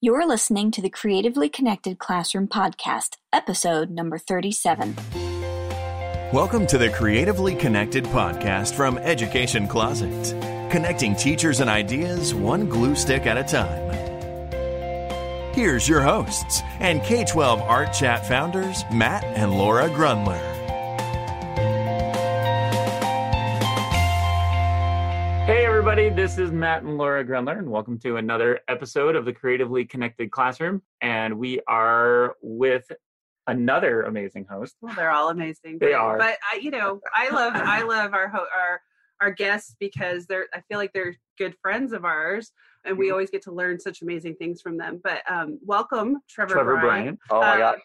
You're listening to the Creatively Connected Classroom Podcast, episode number 37. Welcome to the Creatively Connected Podcast from Education Closet, connecting teachers and ideas one glue stick at a time. Here's your hosts and K 12 Art Chat founders, Matt and Laura Grundler. Everybody, this is Matt and Laura Grundler, and welcome to another episode of the Creatively Connected Classroom. And we are with another amazing host. Well, they're all amazing. They but, are. But I, you know, I love I love our ho- our our guests because they're I feel like they're good friends of ours, and Mm-hmm. we always get to learn such amazing things from them. But um, welcome, Trevor, Trevor Bryan. Bryan. Oh my Uh, god!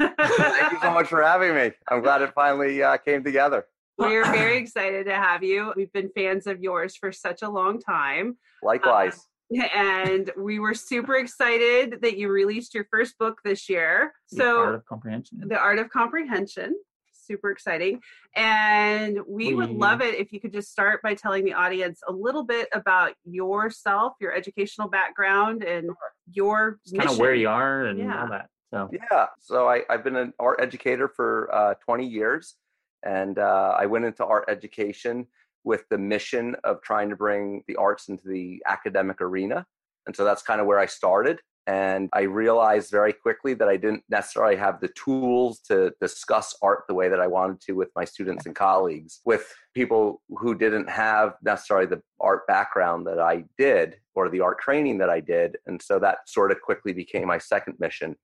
Thank you so much for having me. I'm glad it finally uh, came together. We're very excited to have you. We've been fans of yours for such a long time. Likewise. And we were super excited that you released your first book this year. The Art So, of comprehension. The Art of Comprehension. Super exciting. And we would love it if you could just start by telling the audience a little bit about yourself, your educational background, and your kind of where you are and Yeah. all that. So, yeah. So I, I've been an art educator for uh, 20 years, and uh, I went into art education with the mission of trying to bring the arts into the academic arena. And so that's kind of where I started. And I realized very quickly that I didn't necessarily have the tools to discuss art the way that I wanted to with my students and colleagues, with people who didn't have necessarily the art background that I did or the art training that I did. And so that sort of quickly became my second mission.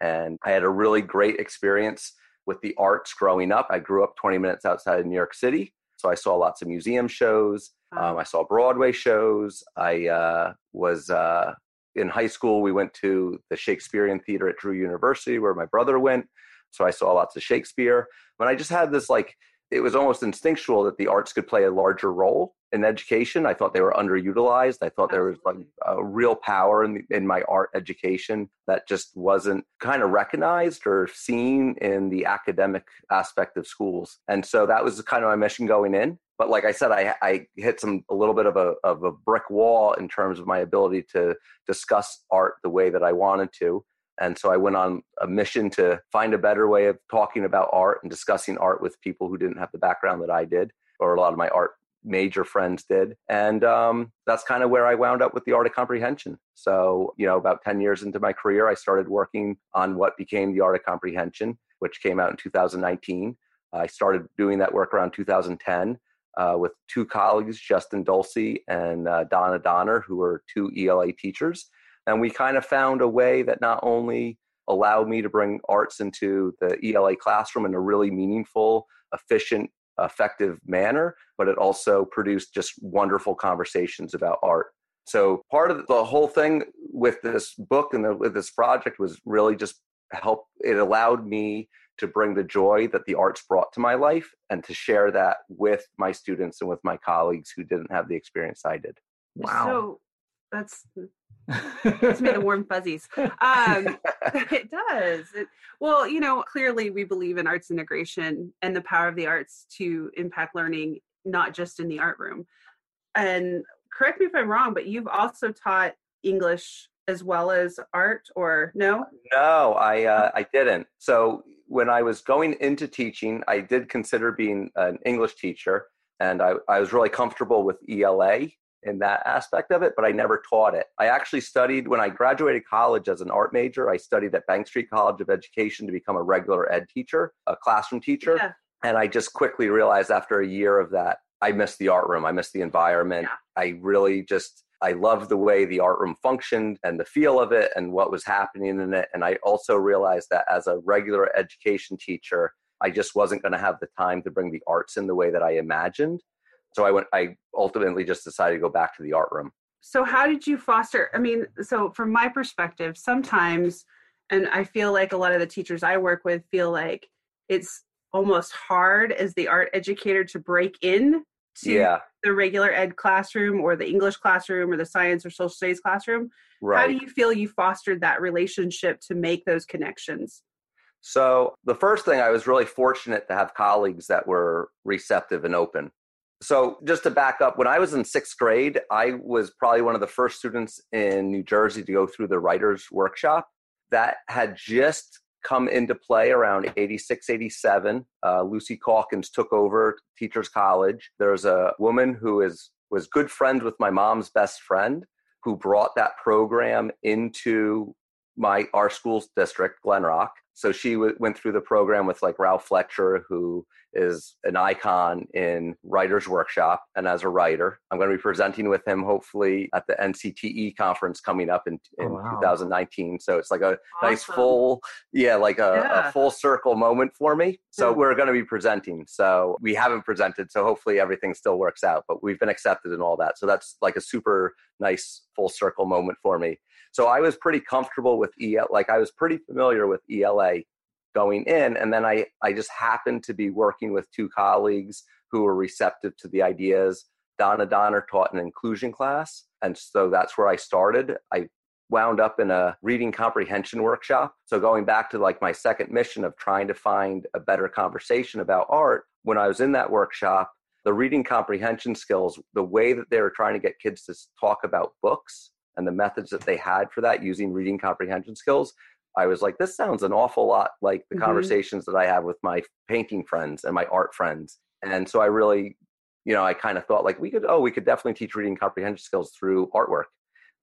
And I had a really great experience with the arts growing up. I grew up 20 minutes outside of New York City. So I saw lots of museum shows. Wow. Um, I saw Broadway shows. I uh, was uh, in high school. We went to the Shakespearean Theater at Drew University, where my brother went. So I saw lots of Shakespeare. But I just had this like, it was almost instinctual that the arts could play a larger role in education. I thought they were underutilized. I thought there was like a real power in, the, in my art education that just wasn't kind of recognized or seen in the academic aspect of schools. And so that was kind of my mission going in. But like I said, I, I hit some a little bit of a of a brick wall in terms of my ability to discuss art the way that I wanted to. And so I went on a mission to find a better way of talking about art and discussing art with people who didn't have the background that I did, or a lot of my art major friends did. And um, that's kind of where I wound up with the art of comprehension. So, you know, about 10 years into my career, I started working on what became the art of comprehension, which came out in 2019. I started doing that work around 2010 uh, with two colleagues, Justin Dulce and uh, Donna Donner, who were two ELA teachers. And we kind of found a way that not only allowed me to bring arts into the ELA classroom in a really meaningful, efficient, effective manner, but it also produced just wonderful conversations about art. So part of the whole thing with this book and the, with this project was really just help. It allowed me to bring the joy that the arts brought to my life and to share that with my students and with my colleagues who didn't have the experience I did. wow. So that's it's made the warm fuzzies. Um, it does. It, well, you know, clearly we believe in arts integration and the power of the arts to impact learning, not just in the art room. And correct me if I'm wrong, but you've also taught English as well as art, or no? No, I uh, I didn't. So when I was going into teaching, I did consider being an English teacher, and I, I was really comfortable with ELA in that aspect of it, but I never taught it. I actually studied when I graduated college as an art major. I studied at Bank Street College of Education to become a regular ed teacher, a classroom teacher, Yeah. and I just quickly realized after a year of that, I missed the art room. I missed the environment. I really just I loved the way the art room functioned and the feel of it and what was happening in it. And I also realized that as a regular education teacher, I just wasn't going to have the time to bring the arts in the way that I imagined. So I went. I ultimately just decided to go back to the art room. so how did you foster i mean so from my perspective sometimes and i feel like a lot of the teachers i work with feel like it's almost hard as the art educator to break in to Yeah, the regular ed classroom or the english classroom or the science or social studies classroom how do you feel you fostered that relationship to make those connections So the first thing I was really fortunate to have colleagues that were receptive and open. So, just to back up, when I was in sixth grade, I was probably one of the first students in New Jersey to go through the writer's workshop. That had just come into play around 86, 87. Uh, Lucy Calkins took over Teachers College. There's a woman who is was good friends with my mom's best friend who brought that program into my our school's district, Glen Rock. So she w- went through the program with like Ralph Fletcher, who is an icon in Writers Workshop. And as a writer, I'm going to be presenting with him hopefully at the NCTE conference coming up in, oh, in oh, wow. 2019. So it's like a awesome. nice full, yeah, like a, yeah. a, full circle moment for me. So yeah. we're going to be presenting. So we haven't presented. So hopefully everything still works out, but we've been accepted and all that. So that's like a super nice full circle moment for me. So I was pretty comfortable with EL, like I was pretty familiar with ELA going in. And then I, I just happened to be working with two colleagues who were receptive to the ideas. Donna Donner taught an inclusion class. And so that's where I started. I wound up in a reading comprehension workshop. So going back to like my second mission of trying to find a better conversation about art, when I was in that workshop, the reading comprehension skills, the way that they were trying to get kids to talk about books and the methods that they had for that using reading comprehension skills, I was like, this sounds an awful lot like the mm-hmm. conversations that I have with my painting friends and my art friends. And so I really, you know, I kind of thought like we could, oh, we could definitely teach reading comprehension skills through artwork.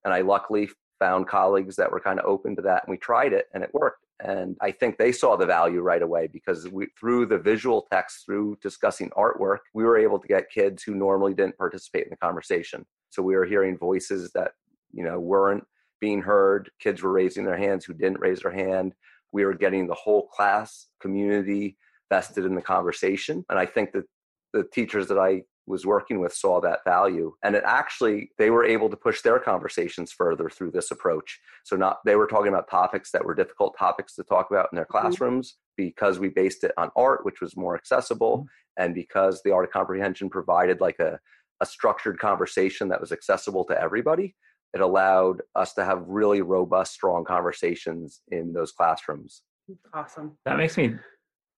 And I luckily found colleagues that were kind of open to that and we tried it and it worked. And I think they saw the value right away because we, through the visual text, through discussing artwork, we were able to get kids who normally didn't participate in the conversation. So we were hearing voices that you know weren't being heard kids were raising their hands who didn't raise their hand we were getting the whole class community vested in the conversation and i think that the teachers that i was working with saw that value and it actually they were able to push their conversations further through this approach so not they were talking about topics that were difficult topics to talk about in their mm-hmm. classrooms mm-hmm. because we based it on art which was more accessible mm-hmm. and because the art of comprehension provided like a, a structured conversation that was accessible to everybody it allowed us to have really robust, strong conversations in those classrooms. Awesome. That makes me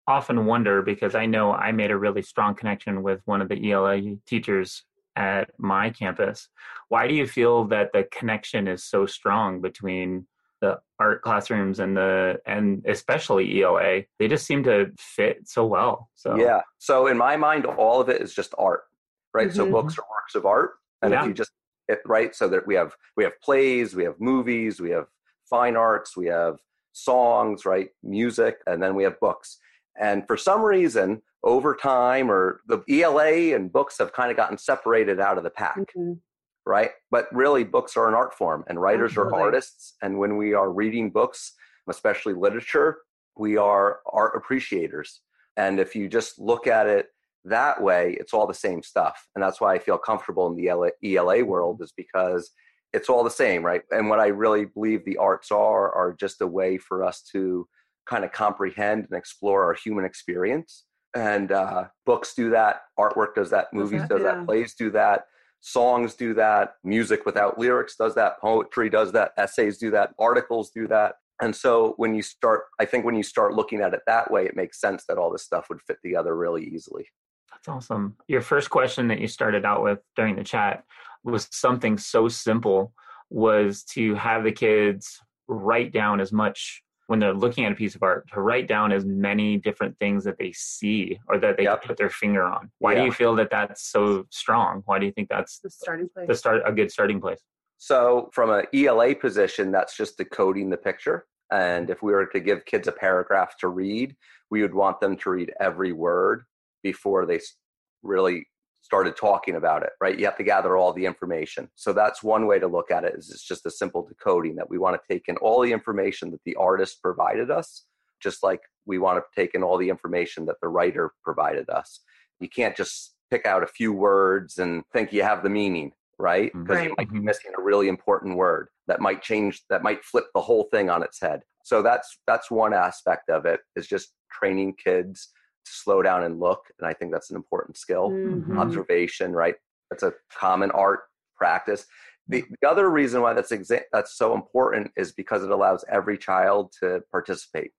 often wonder because I know I made a really strong connection with one of the ELA teachers at my campus. Why do you feel that the connection is so strong between the art classrooms and the and especially ELA? They just seem to fit so well. So Yeah. So in my mind all of it is just art, right? Mm-hmm. So books are works of art and yeah. if you just it, right? So that we have we have plays, we have movies, we have fine arts, we have songs, right? Music, and then we have books. And for some reason, over time, or the ELA and books have kind of gotten separated out of the pack, mm-hmm. right? But really, books are an art form, and writers Absolutely. are artists. And when we are reading books, especially literature, we are art appreciators. And if you just look at it that way it's all the same stuff. And that's why i feel comfortable in the ELA, ELA world is because it's all the same right? And what i really believe the arts are are just a way for us to kind of comprehend and explore our human experience. And uh, books do that artwork does that movies does that, yeah. plays do that songs do that music without lyrics does that poetry does that essays do that articles do that. And so when you start i think when you start looking at it that way it makes sense that all this stuff would fit together really easily that's awesome. Your first question that you started out with during the chat was something so simple was to have the kids write down as much when they're looking at a piece of art to write down as many different things that they see or that they yep. put their finger on. Why yeah. do you feel that that's so strong? Why do you think that's the starting place? The start a good starting place. So from an ELA position, that's just decoding the picture. And if we were to give kids a paragraph to read, we would want them to read every word before they really started talking about it right? You have to gather all the information. So that's one way to look at it is it's just a simple decoding that we want to take in all the information that the artist provided us just like we want to take in all the information that the writer provided us. You can't just pick out a few words and think you have the meaning right? Mm-hmm. Because right. you might be mm-hmm. missing a really important word that might change that might flip the whole thing on its head. So that's that's one aspect of it is just training kids slow down and look and i think that's an important skill mm-hmm. observation right that's a common art practice the, the other reason why that's exa- that's so important is because it allows every child to participate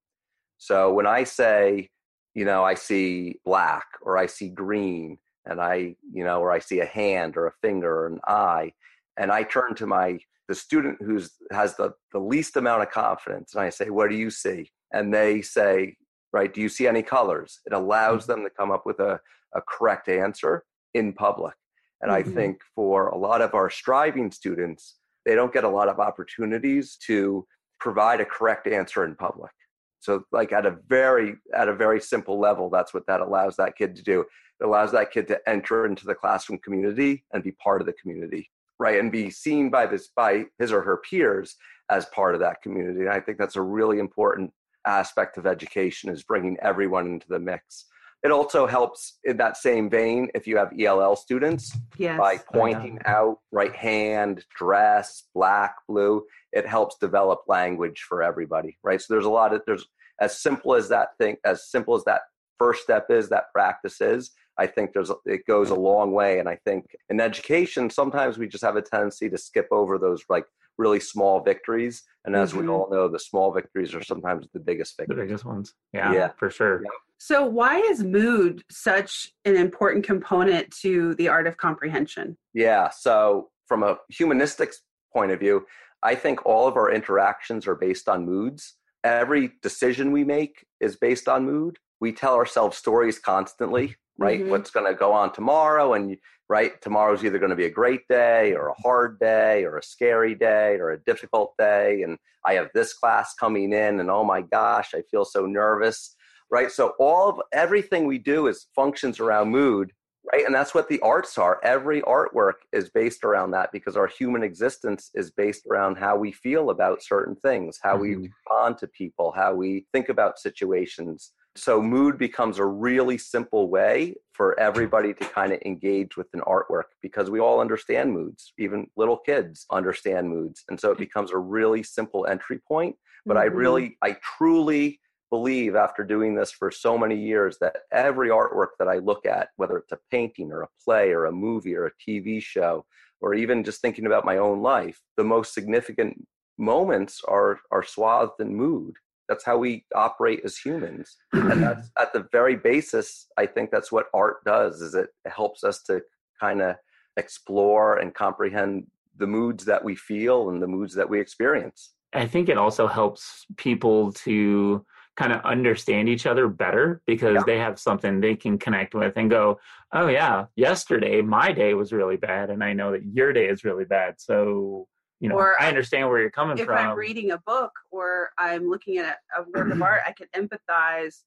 so when i say you know i see black or i see green and I, you know, or I see a hand or a finger or an eye, and I turn to my the student who's has the the least amount of confidence, and I say, "What do you see?" And they say, "Right, do you see any colors?" It allows mm-hmm. them to come up with a a correct answer in public. And mm-hmm. I think for a lot of our striving students, they don't get a lot of opportunities to provide a correct answer in public. So like at a very at a very simple level, that's what that allows that kid to do. It allows that kid to enter into the classroom community and be part of the community, right? And be seen by this by his or her peers as part of that community. And I think that's a really important aspect of education is bringing everyone into the mix. It also helps in that same vein if you have ELL students yes. by pointing out right hand, dress, black, blue. It helps develop language for everybody, right? So there's a lot of there's as simple as that thing, as simple as that first step is, that practice is. I think there's it goes a long way, and I think in education sometimes we just have a tendency to skip over those like really small victories. And as mm-hmm. we all know, the small victories are sometimes the biggest victories. The biggest ones. Yeah, yeah. for sure. Yeah. So, why is mood such an important component to the art of comprehension? Yeah. So, from a humanistic point of view, I think all of our interactions are based on moods. Every decision we make is based on mood. We tell ourselves stories constantly, right? Mm-hmm. What's going to go on tomorrow, and right, tomorrow's either going to be a great day or a hard day or a scary day or a difficult day, and I have this class coming in, and oh my gosh, I feel so nervous right? So all of everything we do is functions around mood, right? And that's what the arts are. Every artwork is based around that because our human existence is based around how we feel about certain things, how mm-hmm. we respond to people, how we think about situations. So mood becomes a really simple way for everybody to kind of engage with an artwork because we all understand moods. Even little kids understand moods. And so it becomes a really simple entry point. But mm-hmm. I really, I truly believe after doing this for so many years that every artwork that I look at, whether it's a painting or a play or a movie or a TV show, or even just thinking about my own life, the most significant moments are are swathed in mood. That's how we operate as humans. and that's at the very basis, I think that's what art does, is it helps us to kind of explore and comprehend the moods that we feel and the moods that we experience. I think it also helps people to kind of understand each other better because yeah. they have something they can connect with and go, oh, yeah, yesterday my day was really bad. And I know that your day is really bad. So, you know, or I understand where you're coming if from. If I'm reading a book or I'm looking at a work of art, I can empathize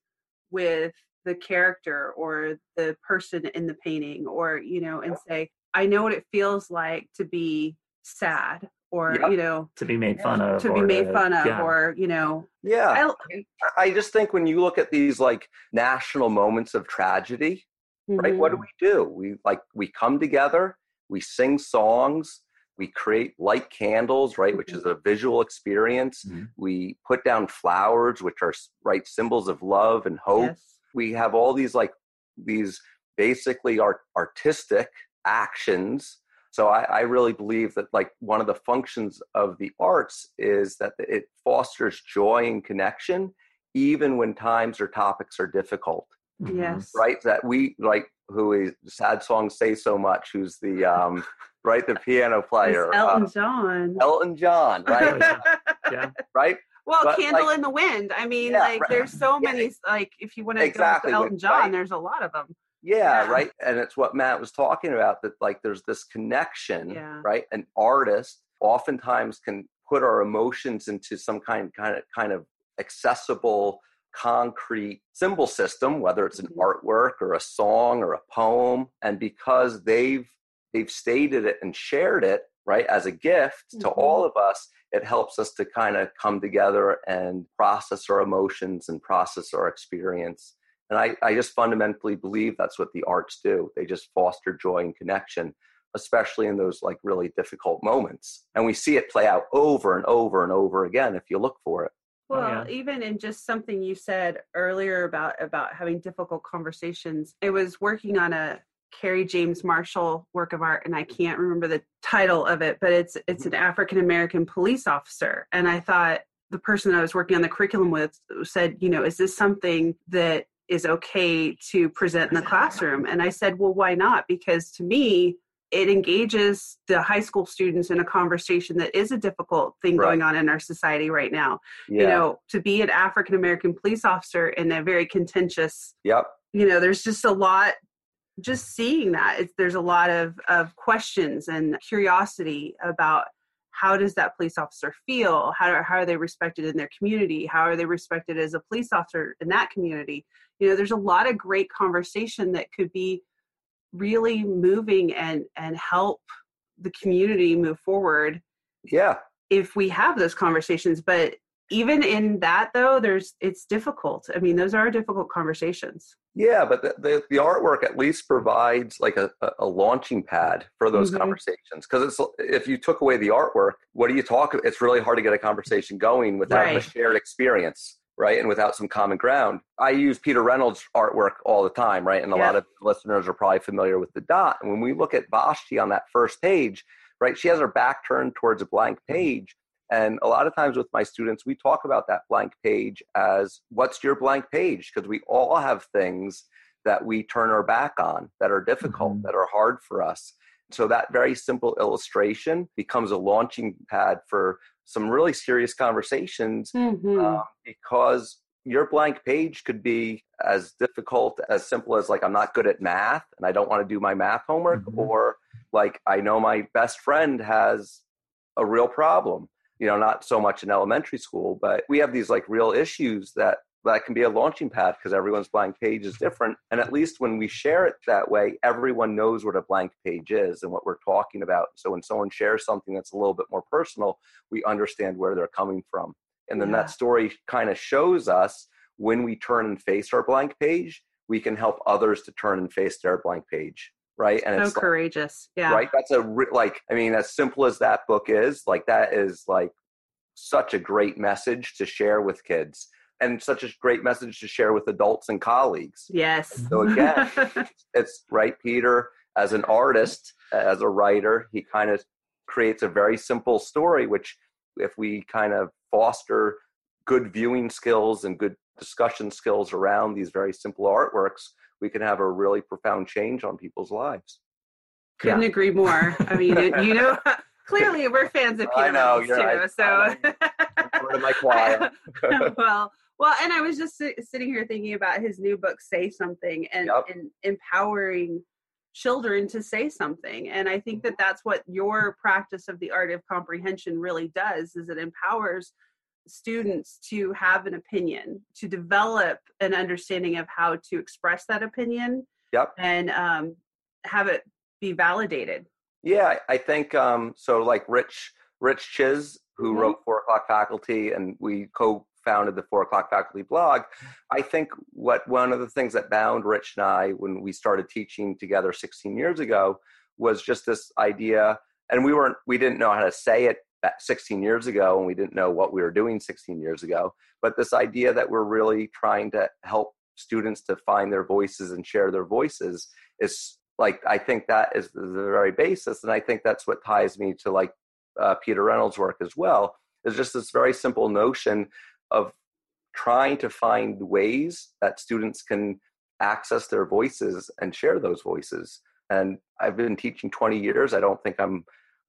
with the character or the person in the painting or, you know, and say, I know what it feels like to be sad or yep. you know to be made fun of to be made to, fun of yeah. or you know yeah I, I, just think when you look at these like national moments of tragedy mm-hmm. right what do mm-hmm. we do we like we come together we sing songs we create light candles right mm-hmm. which is a visual experience mm-hmm. we put down flowers which are right symbols of love and hope yes. we have all these like these basically art, artistic actions so I, I, really believe that like one of the functions of the arts is that it fosters joy and connection even when times or topics are difficult mm-hmm. yes right that we like who is sad songs say so much who's the um right the piano player it's elton uh, john elton john right yeah right well, but "Candle like, in the Wind." I mean, yeah, like, right. there's so many. Yeah. Like, if you want to exactly. go to Elton John, right. there's a lot of them. Yeah, yeah, right. And it's what Matt was talking about that like there's this connection, yeah. right? An artist oftentimes can put our emotions into some kind kind of kind of accessible concrete symbol system whether it's an mm-hmm. artwork or a song or a poem and because they've they've stated it and shared it right as a gift mm-hmm. to all of us it helps us to kind of come together and process our emotions and process our experience and I, I just fundamentally believe that's what the arts do. They just foster joy and connection, especially in those like really difficult moments. And we see it play out over and over and over again if you look for it. Well, oh, yeah. even in just something you said earlier about about having difficult conversations, it was working on a Kerry James Marshall work of art, and I can't remember the title of it, but it's it's an African American police officer, and I thought the person I was working on the curriculum with said, you know, is this something that is okay to present in the classroom. And I said, well, why not? Because to me, it engages the high school students in a conversation that is a difficult thing right. going on in our society right now. Yeah. You know, to be an African American police officer in a very contentious, yep. You know, there's just a lot. Just seeing that, it's, there's a lot of of questions and curiosity about how does that police officer feel? How, how are they respected in their community? How are they respected as a police officer in that community? You know there's a lot of great conversation that could be really moving and and help the community move forward yeah. if we have those conversations but even in that though there's it's difficult. I mean those are difficult conversations yeah but the, the, the artwork at least provides like a, a launching pad for those mm-hmm. conversations because it's if you took away the artwork what do you talk it's really hard to get a conversation going without right. a shared experience right and without some common ground i use peter reynolds artwork all the time right and a yeah. lot of listeners are probably familiar with the dot and when we look at vashti on that first page right she has her back turned towards a blank page and a lot of times with my students, we talk about that blank page as what's your blank page? Because we all have things that we turn our back on that are difficult, mm-hmm. that are hard for us. So that very simple illustration becomes a launching pad for some really serious conversations mm-hmm. um, because your blank page could be as difficult as simple as like i'm not good at math and i don't want to do my math homework mm-hmm. or like i know my best friend has a real problem you know, not so much in elementary school, but we have these like real issues that that can be a launching pad because everyone's blank page is mm-hmm. different. And at least when we share it that way, everyone knows what a blank page is and what we're talking about. So when someone shares something that's a little bit more personal, we understand where they're coming from. And then yeah. that story kind of shows us when we turn and face our blank page, we can help others to turn and face their blank page right? And it's so it's courageous, like, yeah. Right. That's a like. I mean, as simple as that book is, like that is like such a great message to share with kids, and such a great message to share with adults and colleagues. Yes. So again, it's right, Peter. As an artist, as a writer, he kind of creates a very simple story, which if we kind of foster good viewing skills and good discussion skills around these very simple artworks, we can have a really profound change on people's lives. Couldn't yeah. agree more. I mean, you know, clearly we're fans of Peter know, too. Right. So, part my choir. well, well, and I was just sitting here thinking about his new book, "Say Something," and, yep. and empowering children to say something and i think mm-hmm. that that's what your practice of the art of comprehension really does is it empowers students to have an opinion, to develop an understanding of how to express that opinion. Yep. And um, have it be validated. Yeah, I think um, so. Like Rich Rich Czyz, who mm-hmm. wrote Four O'clock Faculty, and we co-founded the Four O'clock Faculty blog. I think what one of the things that bound Rich and I when we started teaching together 16 years ago was just this idea, and we weren't we didn't know how to say it 16 years ago and we didn't know what we were doing 16 years ago. But this idea that we're really trying to help students to find their voices and share their voices is like i think that is the very basis and i think that's what ties me to like uh, peter reynolds work as well is just this very simple notion of trying to find ways that students can access their voices and share those voices. And i've been teaching 20 years. I don't think i'm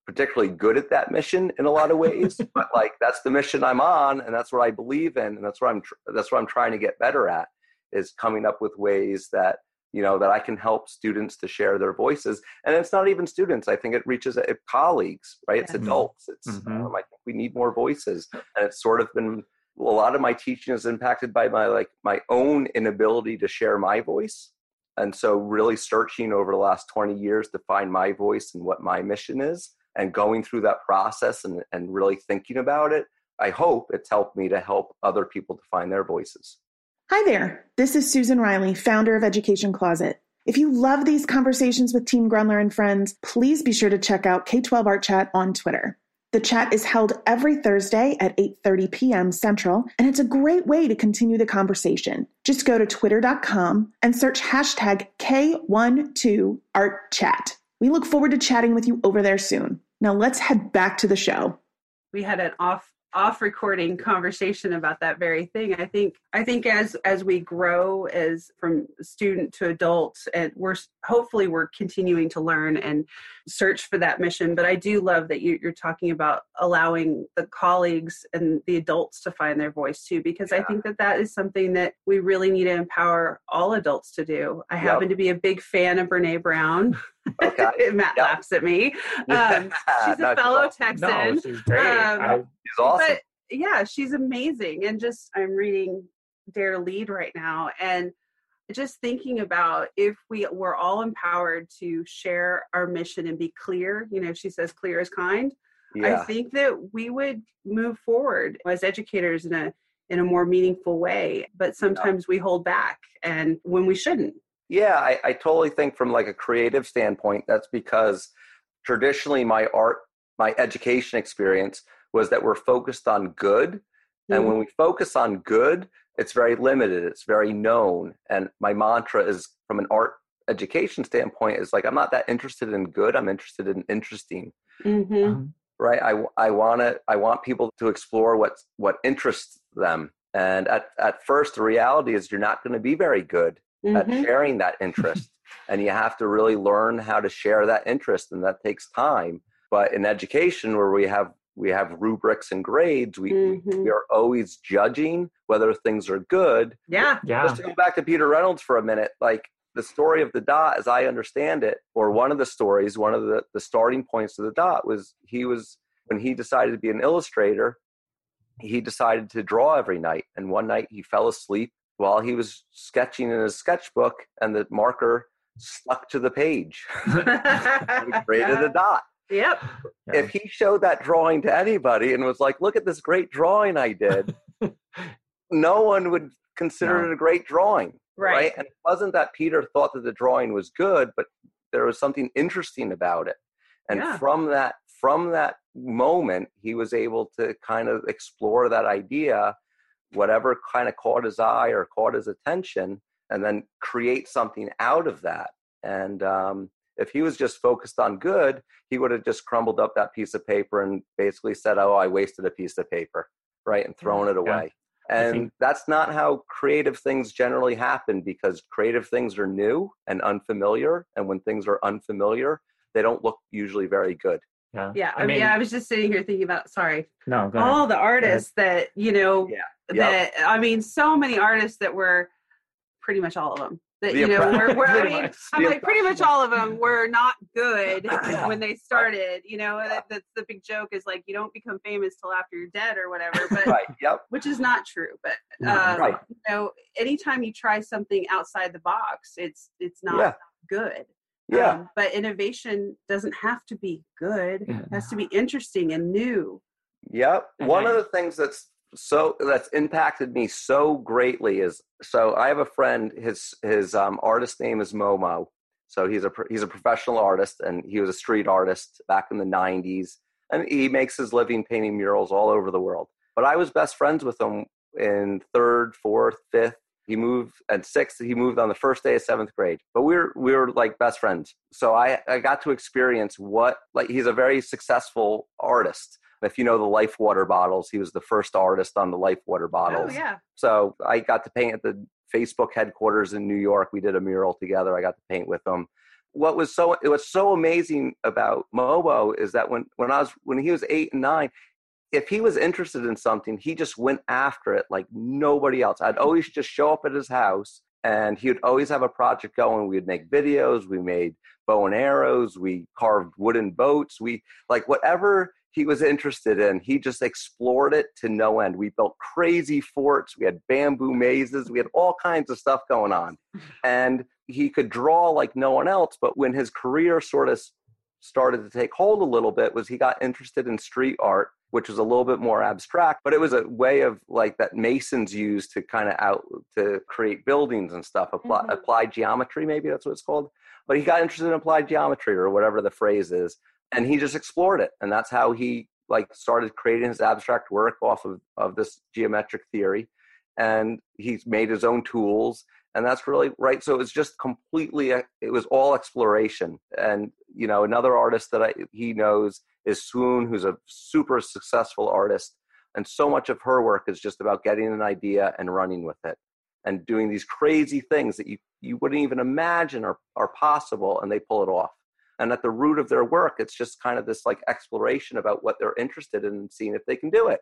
particularly good at that mission in a lot of ways but like that's the mission i'm on and that's what i believe in and that's what i'm tr- that's what i'm trying to get better at is coming up with ways that you know that i can help students to share their voices and it's not even students i think it reaches uh, colleagues right it's mm-hmm. adults it's mm-hmm. um, i think we need more voices and it's sort of been a lot of my teaching is impacted by my like my own inability to share my voice and so really searching over the last 20 years to find my voice and what my mission is and going through that process and, and really thinking about it, I hope it's helped me to help other people to find their voices. Hi there. This is Susan Riley, founder of Education Closet. If you love these conversations with Team Grundler and friends, please be sure to check out K12 Art Chat on Twitter. The chat is held every Thursday at 8:30 p.m. Central, and it's a great way to continue the conversation. Just go to twitter.com and search hashtag K12ArtChat. We look forward to chatting with you over there soon. Now let's head back to the show. We had an off off recording conversation about that very thing i think i think as as we grow as from student to adult and we're hopefully we're continuing to learn and search for that mission but i do love that you, are talking about allowing the colleagues and the adults to find their voice too because yeah. i think that that is something that we really need to empower all adults to do i yep. happen to be a big fan of brene brown Okay. Matt yep. laughs at me. Um, she's a fellow Texan. No, she's great. Um, she's awesome. But yeah, she's amazing. And just I'm reading Dare Lead right now, and just thinking about if we were all empowered to share our mission and be clear. You know, she says clear is kind. Yeah. I think that we would move forward as educators in a in a more meaningful way. But sometimes yeah. we hold back, and when we shouldn't. Yeah, I, I totally think from like a creative standpoint, that's because traditionally my art, my education experience was that we're focused on good. Mm-hmm. And when we focus on good, it's very limited, it's very known. And my mantra is from an art education standpoint is like I'm not that interested in good, I'm interested in interesting. Mm-hmm. Um, right? I I want to I want people to explore what what interests them. And at, at first, the reality is you're not going to be very good mm-hmm. at sharing that interest. and you have to really learn how to share that interest, and that takes time. But in education, where we have we have rubrics and grades, we, mm-hmm. we are always judging whether things are good. Yeah. yeah. Just to go back to Peter Reynolds for a minute, like the story of the dot, as I understand it, or one of the stories, one of the, the starting points of the dot was he was, when he decided to be an illustrator, he decided to draw every night. And one night he fell asleep while he was sketching in his sketchbook and the marker stuck to the page. he created a dot. Yep. If he showed that drawing to anybody and was like, look at this great drawing I did, no one would consider no. it a great drawing. Right. right. And it wasn't that Peter thought that the drawing was good, but there was something interesting about it. And yeah. from that from that moment, he was able to kind of explore that idea whatever kind of caught his eye or caught his attention and then create something out of that and um, if he was just focused on good he would have just crumbled up that piece of paper and basically said oh i wasted a piece of paper right and thrown it away yeah. and that's not how creative things generally happen because creative things are new and unfamiliar and when things are unfamiliar they don't look usually very good yeah. Yeah. I, I mean, yeah, I was just sitting here thinking about, sorry, no, all the artists that, you know, yeah. Yep. that, I mean, so many artists that were pretty much all of them that, the you know, were, were I mean, I'm like pretty much all of them were not good when they started, you know, that, that's the big joke is like, you don't become famous till after you're dead or whatever, but, right. yep. which is not true. But, um, right. you know, anytime you try something outside the box, it's, it's not yeah. good. Yeah. Um, but innovation doesn't have to be good. It has to be interesting and new. Yep. One of the things that's so that's impacted me so greatly is so I have a friend. His his um, artist name is Momo. So he's a he's a professional artist, and he was a street artist back in the '90s, and he makes his living painting murals all over the world. But I was best friends with him in third, fourth, fifth, he moved at sixth. He moved on the first day of seventh grade. But we were we were like best friends. So I I got to experience what like he's a very successful artist. If you know the Life water bottles, he was the first artist on the Life water oh, bottles. Oh yeah. So I got to paint at the Facebook headquarters in New York. We did a mural together. I got to paint with him. What was so it was so amazing about Momo is that when when I was when he was eight and nine, if he was interested in something, he just went after it like nobody else. I'd hmm. always just show up at his house and he would always have a project going. We'd make videos, we made bow and arrows, we carved wooden boats, we like whatever he was interested in, he just explored it to no end. We built crazy forts, we had bamboo mazes, we had all kinds of stuff going on. And he could draw like no one else, but when his career sort of started to take hold a little bit was he got interested in street art which was a little bit more abstract, but it was a way of like that masons used to kind of out to create buildings and stuff. Apply, mm-hmm. Applied geometry, maybe that's what it's called. But he got interested in applied geometry or whatever the phrase is, and he just explored it, and that's how he like started creating his abstract work off of of this geometric theory, and he's made his own tools and that's really right so it's just completely uh, it was all exploration and you know another artist that I, he knows is Swoon, who's a super successful artist. And so much of her work is just about getting an idea and running with it and doing these crazy things that you, you wouldn't even imagine are, are possible and they pull it off. And at the root of their work, it's just kind of this like exploration about what they're interested in and seeing if they can do it.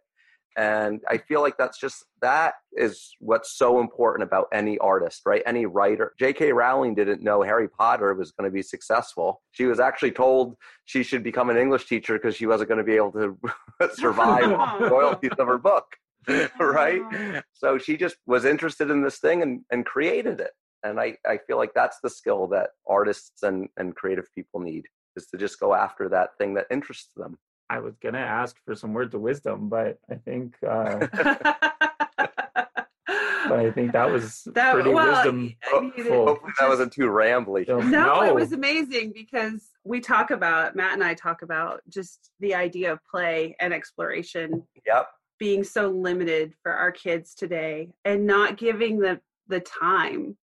And i feel like that's just that is what's so important about any artist right? Any writer. J.k rowling didn't know harry potter was going to be successful. She was actually told she should become an english teacher because she wasn't going to be able to survive the royalties of her book right? So she just was interested in this thing and, and created it and I, I feel like that's the skill that artists and, and creative people need is to just go after that thing that interests them I was gonna ask for some words of wisdom, but I think uh, but I think that was that, pretty well, wisdom. I mean, Hopefully that wasn't too rambly. No, no, it was amazing because we talk about Matt and I talk about just the idea of play and exploration. Yep. Being so limited for our kids today and not giving the the time.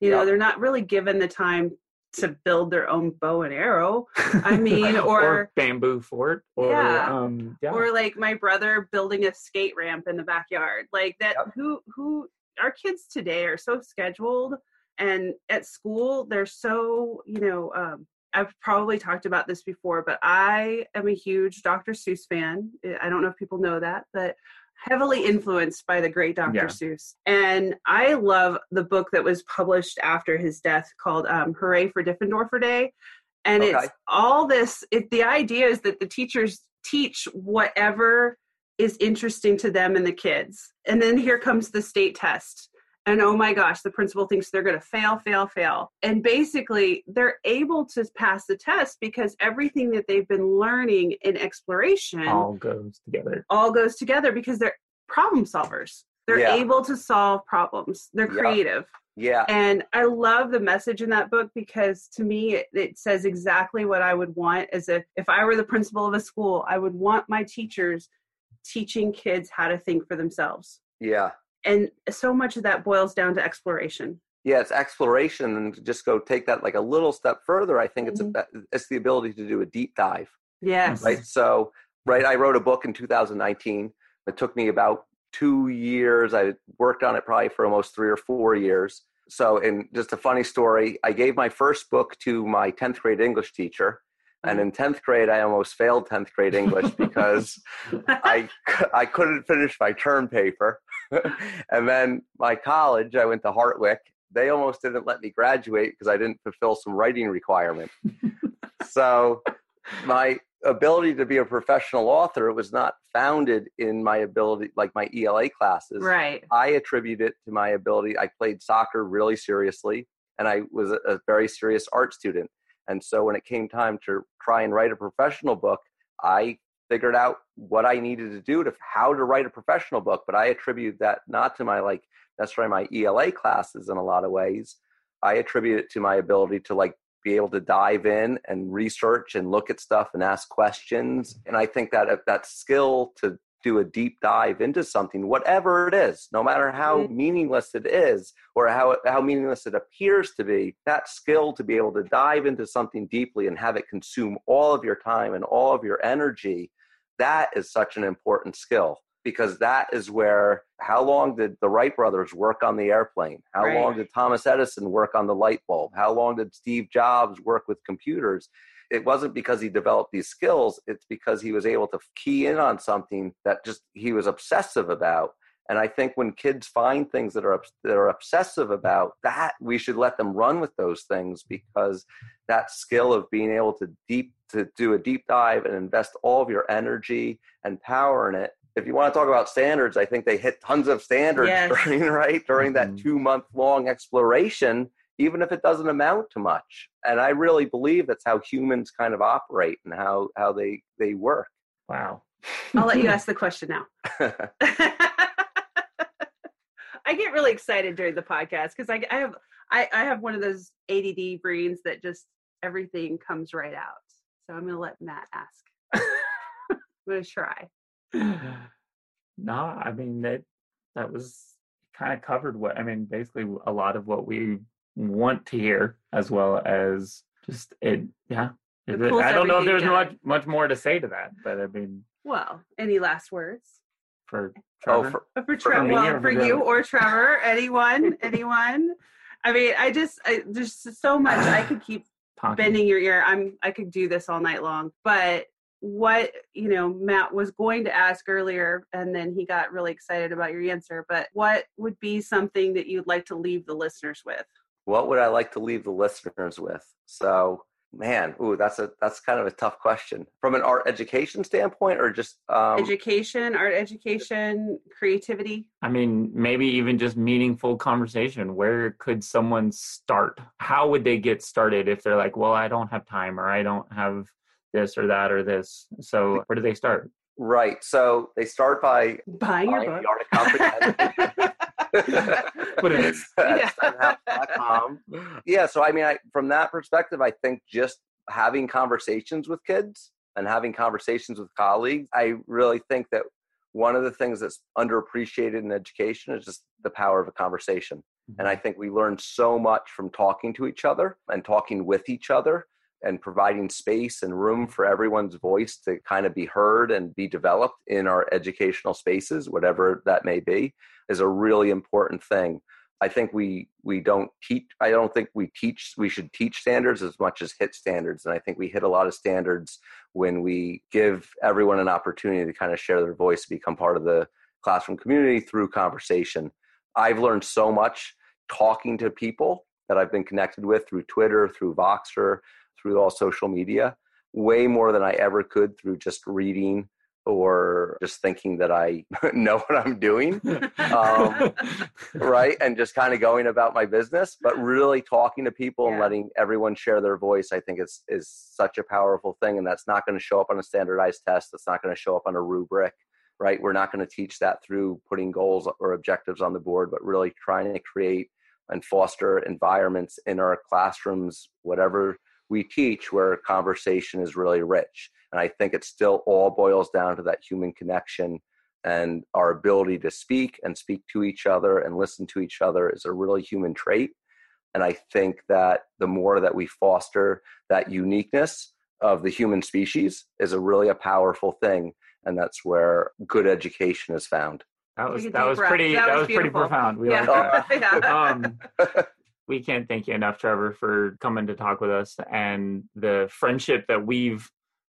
You know, they're not really given the time to build their own bow and arrow. I mean, or, or, bamboo fort, or yeah. Um, yeah. or like my brother building a skate ramp in the backyard. Like that. Yep. Who who our kids today are so scheduled, and at school they're so you know. Um, I've probably talked about this before, but I am a huge Dr. Seuss fan. I don't know if people know that, but heavily influenced by the great Dr. Yeah. Seuss. And I love the book that was published after his death called um, Hooray for Diffendoofer Day. And okay. it's all this, it, the idea is that the teachers teach whatever is interesting to them and the kids. And then here comes the state test and oh my gosh the principal thinks they're going to fail fail fail. And basically they're able to pass the test because everything that they've been learning in exploration all goes together. all goes together because they're problem solvers. They're yeah. able to solve problems. They're creative. Yeah. And I love the message in that book because to me it, it, says exactly what I would want as if if I were the principal of a school, I would want my teachers teaching kids how to think for themselves. Yeah and so much of that boils down to exploration. Yeah it's exploration and just go take that like a little step further i think it's mm-hmm. a, it's the ability to do a deep dive yes. right? So right i wrote a book in 2019 it took me about two years. I worked on it probably for almost three or four years. So in just a funny story i gave my first book to my 10th grade english teacher and mm-hmm. in 10th grade i almost failed 10th grade english because i i couldn't finish my term paper and then my college, I went to Hartwick. They almost didn't let me graduate because I didn't fulfill some writing requirement. so my ability to be a professional author was not founded in my ability like my ELA classes. Right. I attribute it to my ability. I played soccer really seriously and I was a, a very serious art student. And so when it came time to try and write a professional book, I figured out what I needed to do to how to write a professional book. But I attribute that not to my like necessarily my ELA classes in a lot of ways. I attribute it to my ability to like be able to dive in and research and look at stuff and ask questions. And I think that that skill to do a deep dive into something, whatever it is, no matter how mm-hmm. meaningless it is or how, how meaningless it appears to be, that skill to be able to dive into something deeply and have it consume all of your time and all of your energy that is such an important skill because that is where how long did the Wright brothers work on the airplane? How right. long did Thomas Edison work on the light bulb? How long did Steve Jobs work with computers? It wasn't because he developed these skills, it's because he was able to key in on something that just he was obsessive about. And I think when kids find things that are that are obsessive about that, we should let them run with those things because that skill of being able to deep to do a deep dive and invest all of your energy and power in it. If you want to talk about standards, I think they hit tons of standards yes. during right during mm-hmm. that two month long exploration, even if it doesn't amount to much. And I really believe that's how humans kind of operate and how how they they work. Wow. I'll let you ask the question now. I get really excited during the podcast because I, I have I, I have one of those ADD brains that just everything comes right out. So I'm going to let Matt ask. I'm going to try. No, I mean that that was kind of covered what I mean. Basically, a lot of what we want to hear, as well as just it. Yeah, it, I don't know if there's much much more to say to that, but I mean. Well, any last words? for Oh, Trevor? for, But for For Trevor, me well, for for you or Trevor, anyone, anyone. I mean, I just I, there's so much I could keep Talking. bending your ear. I'm I could do this all night long. But what you know, Matt was going to ask earlier, and then he got really excited about your answer. But what would be something that you'd like to leave the listeners with? what would I like to leave the listeners with? So, man, ooh, that's a that's kind of a tough question. From an art education standpoint, or just um, education, art education, creativity. I mean, maybe even just meaningful conversation. Where could someone start? How would they get started if they're like, well, I don't have time or I don't have this or that or this? So where do they start? right? So they start by Buying your book. the art of comprehension. Put it in. Yeah. Yeah so i mean I, from that perspective i think just having conversations with kids and having conversations with colleagues i really think that one of the things that's underappreciated in education is just the power of a conversation and i mm-hmm. think we learn so much from talking to each other and talking with each other and providing space and room for everyone's voice to kind of be heard and be developed in our educational spaces whatever that may be is a really important thing I think we we don't teach. I don't think we teach. We should teach standards as much as hit standards, and I think we hit a lot of standards when we give everyone an opportunity to kind of share their voice, become part of the classroom community through conversation. I've learned so much talking to people that I've been connected with through Twitter, through Voxer, through all social media, way more than I ever could through just reading or just thinking that I know what I'm doing Um, right? And just kind of going about my business but really talking to people and letting everyone share their voice i think is is such a powerful thing and that's not going to show up on a standardized test that's not going to show up on a rubric right? We're not going to teach that through putting goals or objectives on the board but really trying to create and foster environments in our classrooms whatever we teach where conversation is really rich. And i think it still all boils down to that human connection and our ability to speak and speak to each other and listen to each other is a really human trait. And i think that the more that we foster that uniqueness of the human species is a really a powerful thing. And that's where good education is found. That was Take a that was pretty That that, was was, pretty profound. We yeah. like that. um, we can't thank you enough, Trevor, for coming to talk with us and the friendship that we've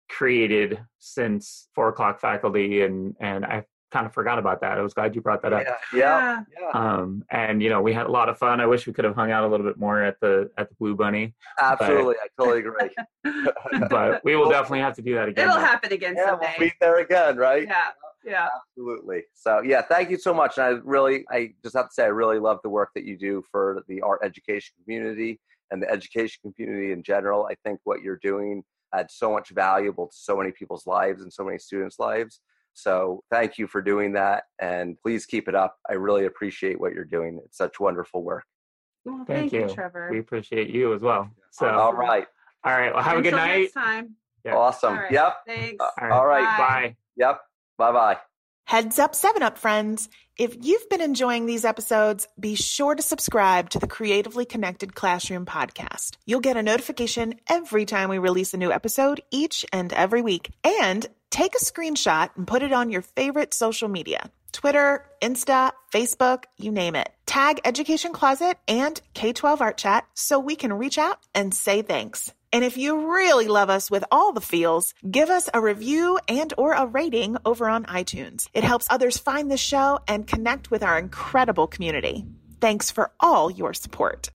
created since four o'clock faculty. And and I kind of forgot about that. I was glad you brought that up. yeah yeah, yeah. Um, and you know, we had a lot of fun. I wish we could have hung out a little bit more at the at the Blue Bunny, absolutely i totally agree but we will definitely have to do that again. It'll though. happen again yeah we'll someday. meet there again right Yeah. Yeah. Absolutely. So yeah, thank you so much. And I really, I just have to say, I really love the work that you do for the art education community and the education community in general. I think what you're doing adds so much valuable to so many people's lives and so many students' lives. So thank you for doing that, and please keep it up. I really appreciate what you're doing. It's such wonderful work. Well, Thank thank, you, you. Trevor. We appreciate you as well. So, Awesome. All right. all right. Well, have a good night. Next time. Yeah. Awesome. All right. Yep. Thanks. Uh, All right. All right. Bye. Bye. Yep. Bye bye. Heads up, 7 Up friends. If you've been enjoying these episodes, be sure to subscribe to the Creatively Connected Classroom podcast. You'll get a notification every time we release a new episode each and every week. And take a screenshot and put it on your favorite social media Twitter, Insta, Facebook, you name it. Tag Education Closet and K 12 Art Chat so we can reach out and say thanks. And if you really love us with all the feels, give us a review and or a rating over on iTunes. It helps others find the show and connect with our incredible community. Thanks for all your support.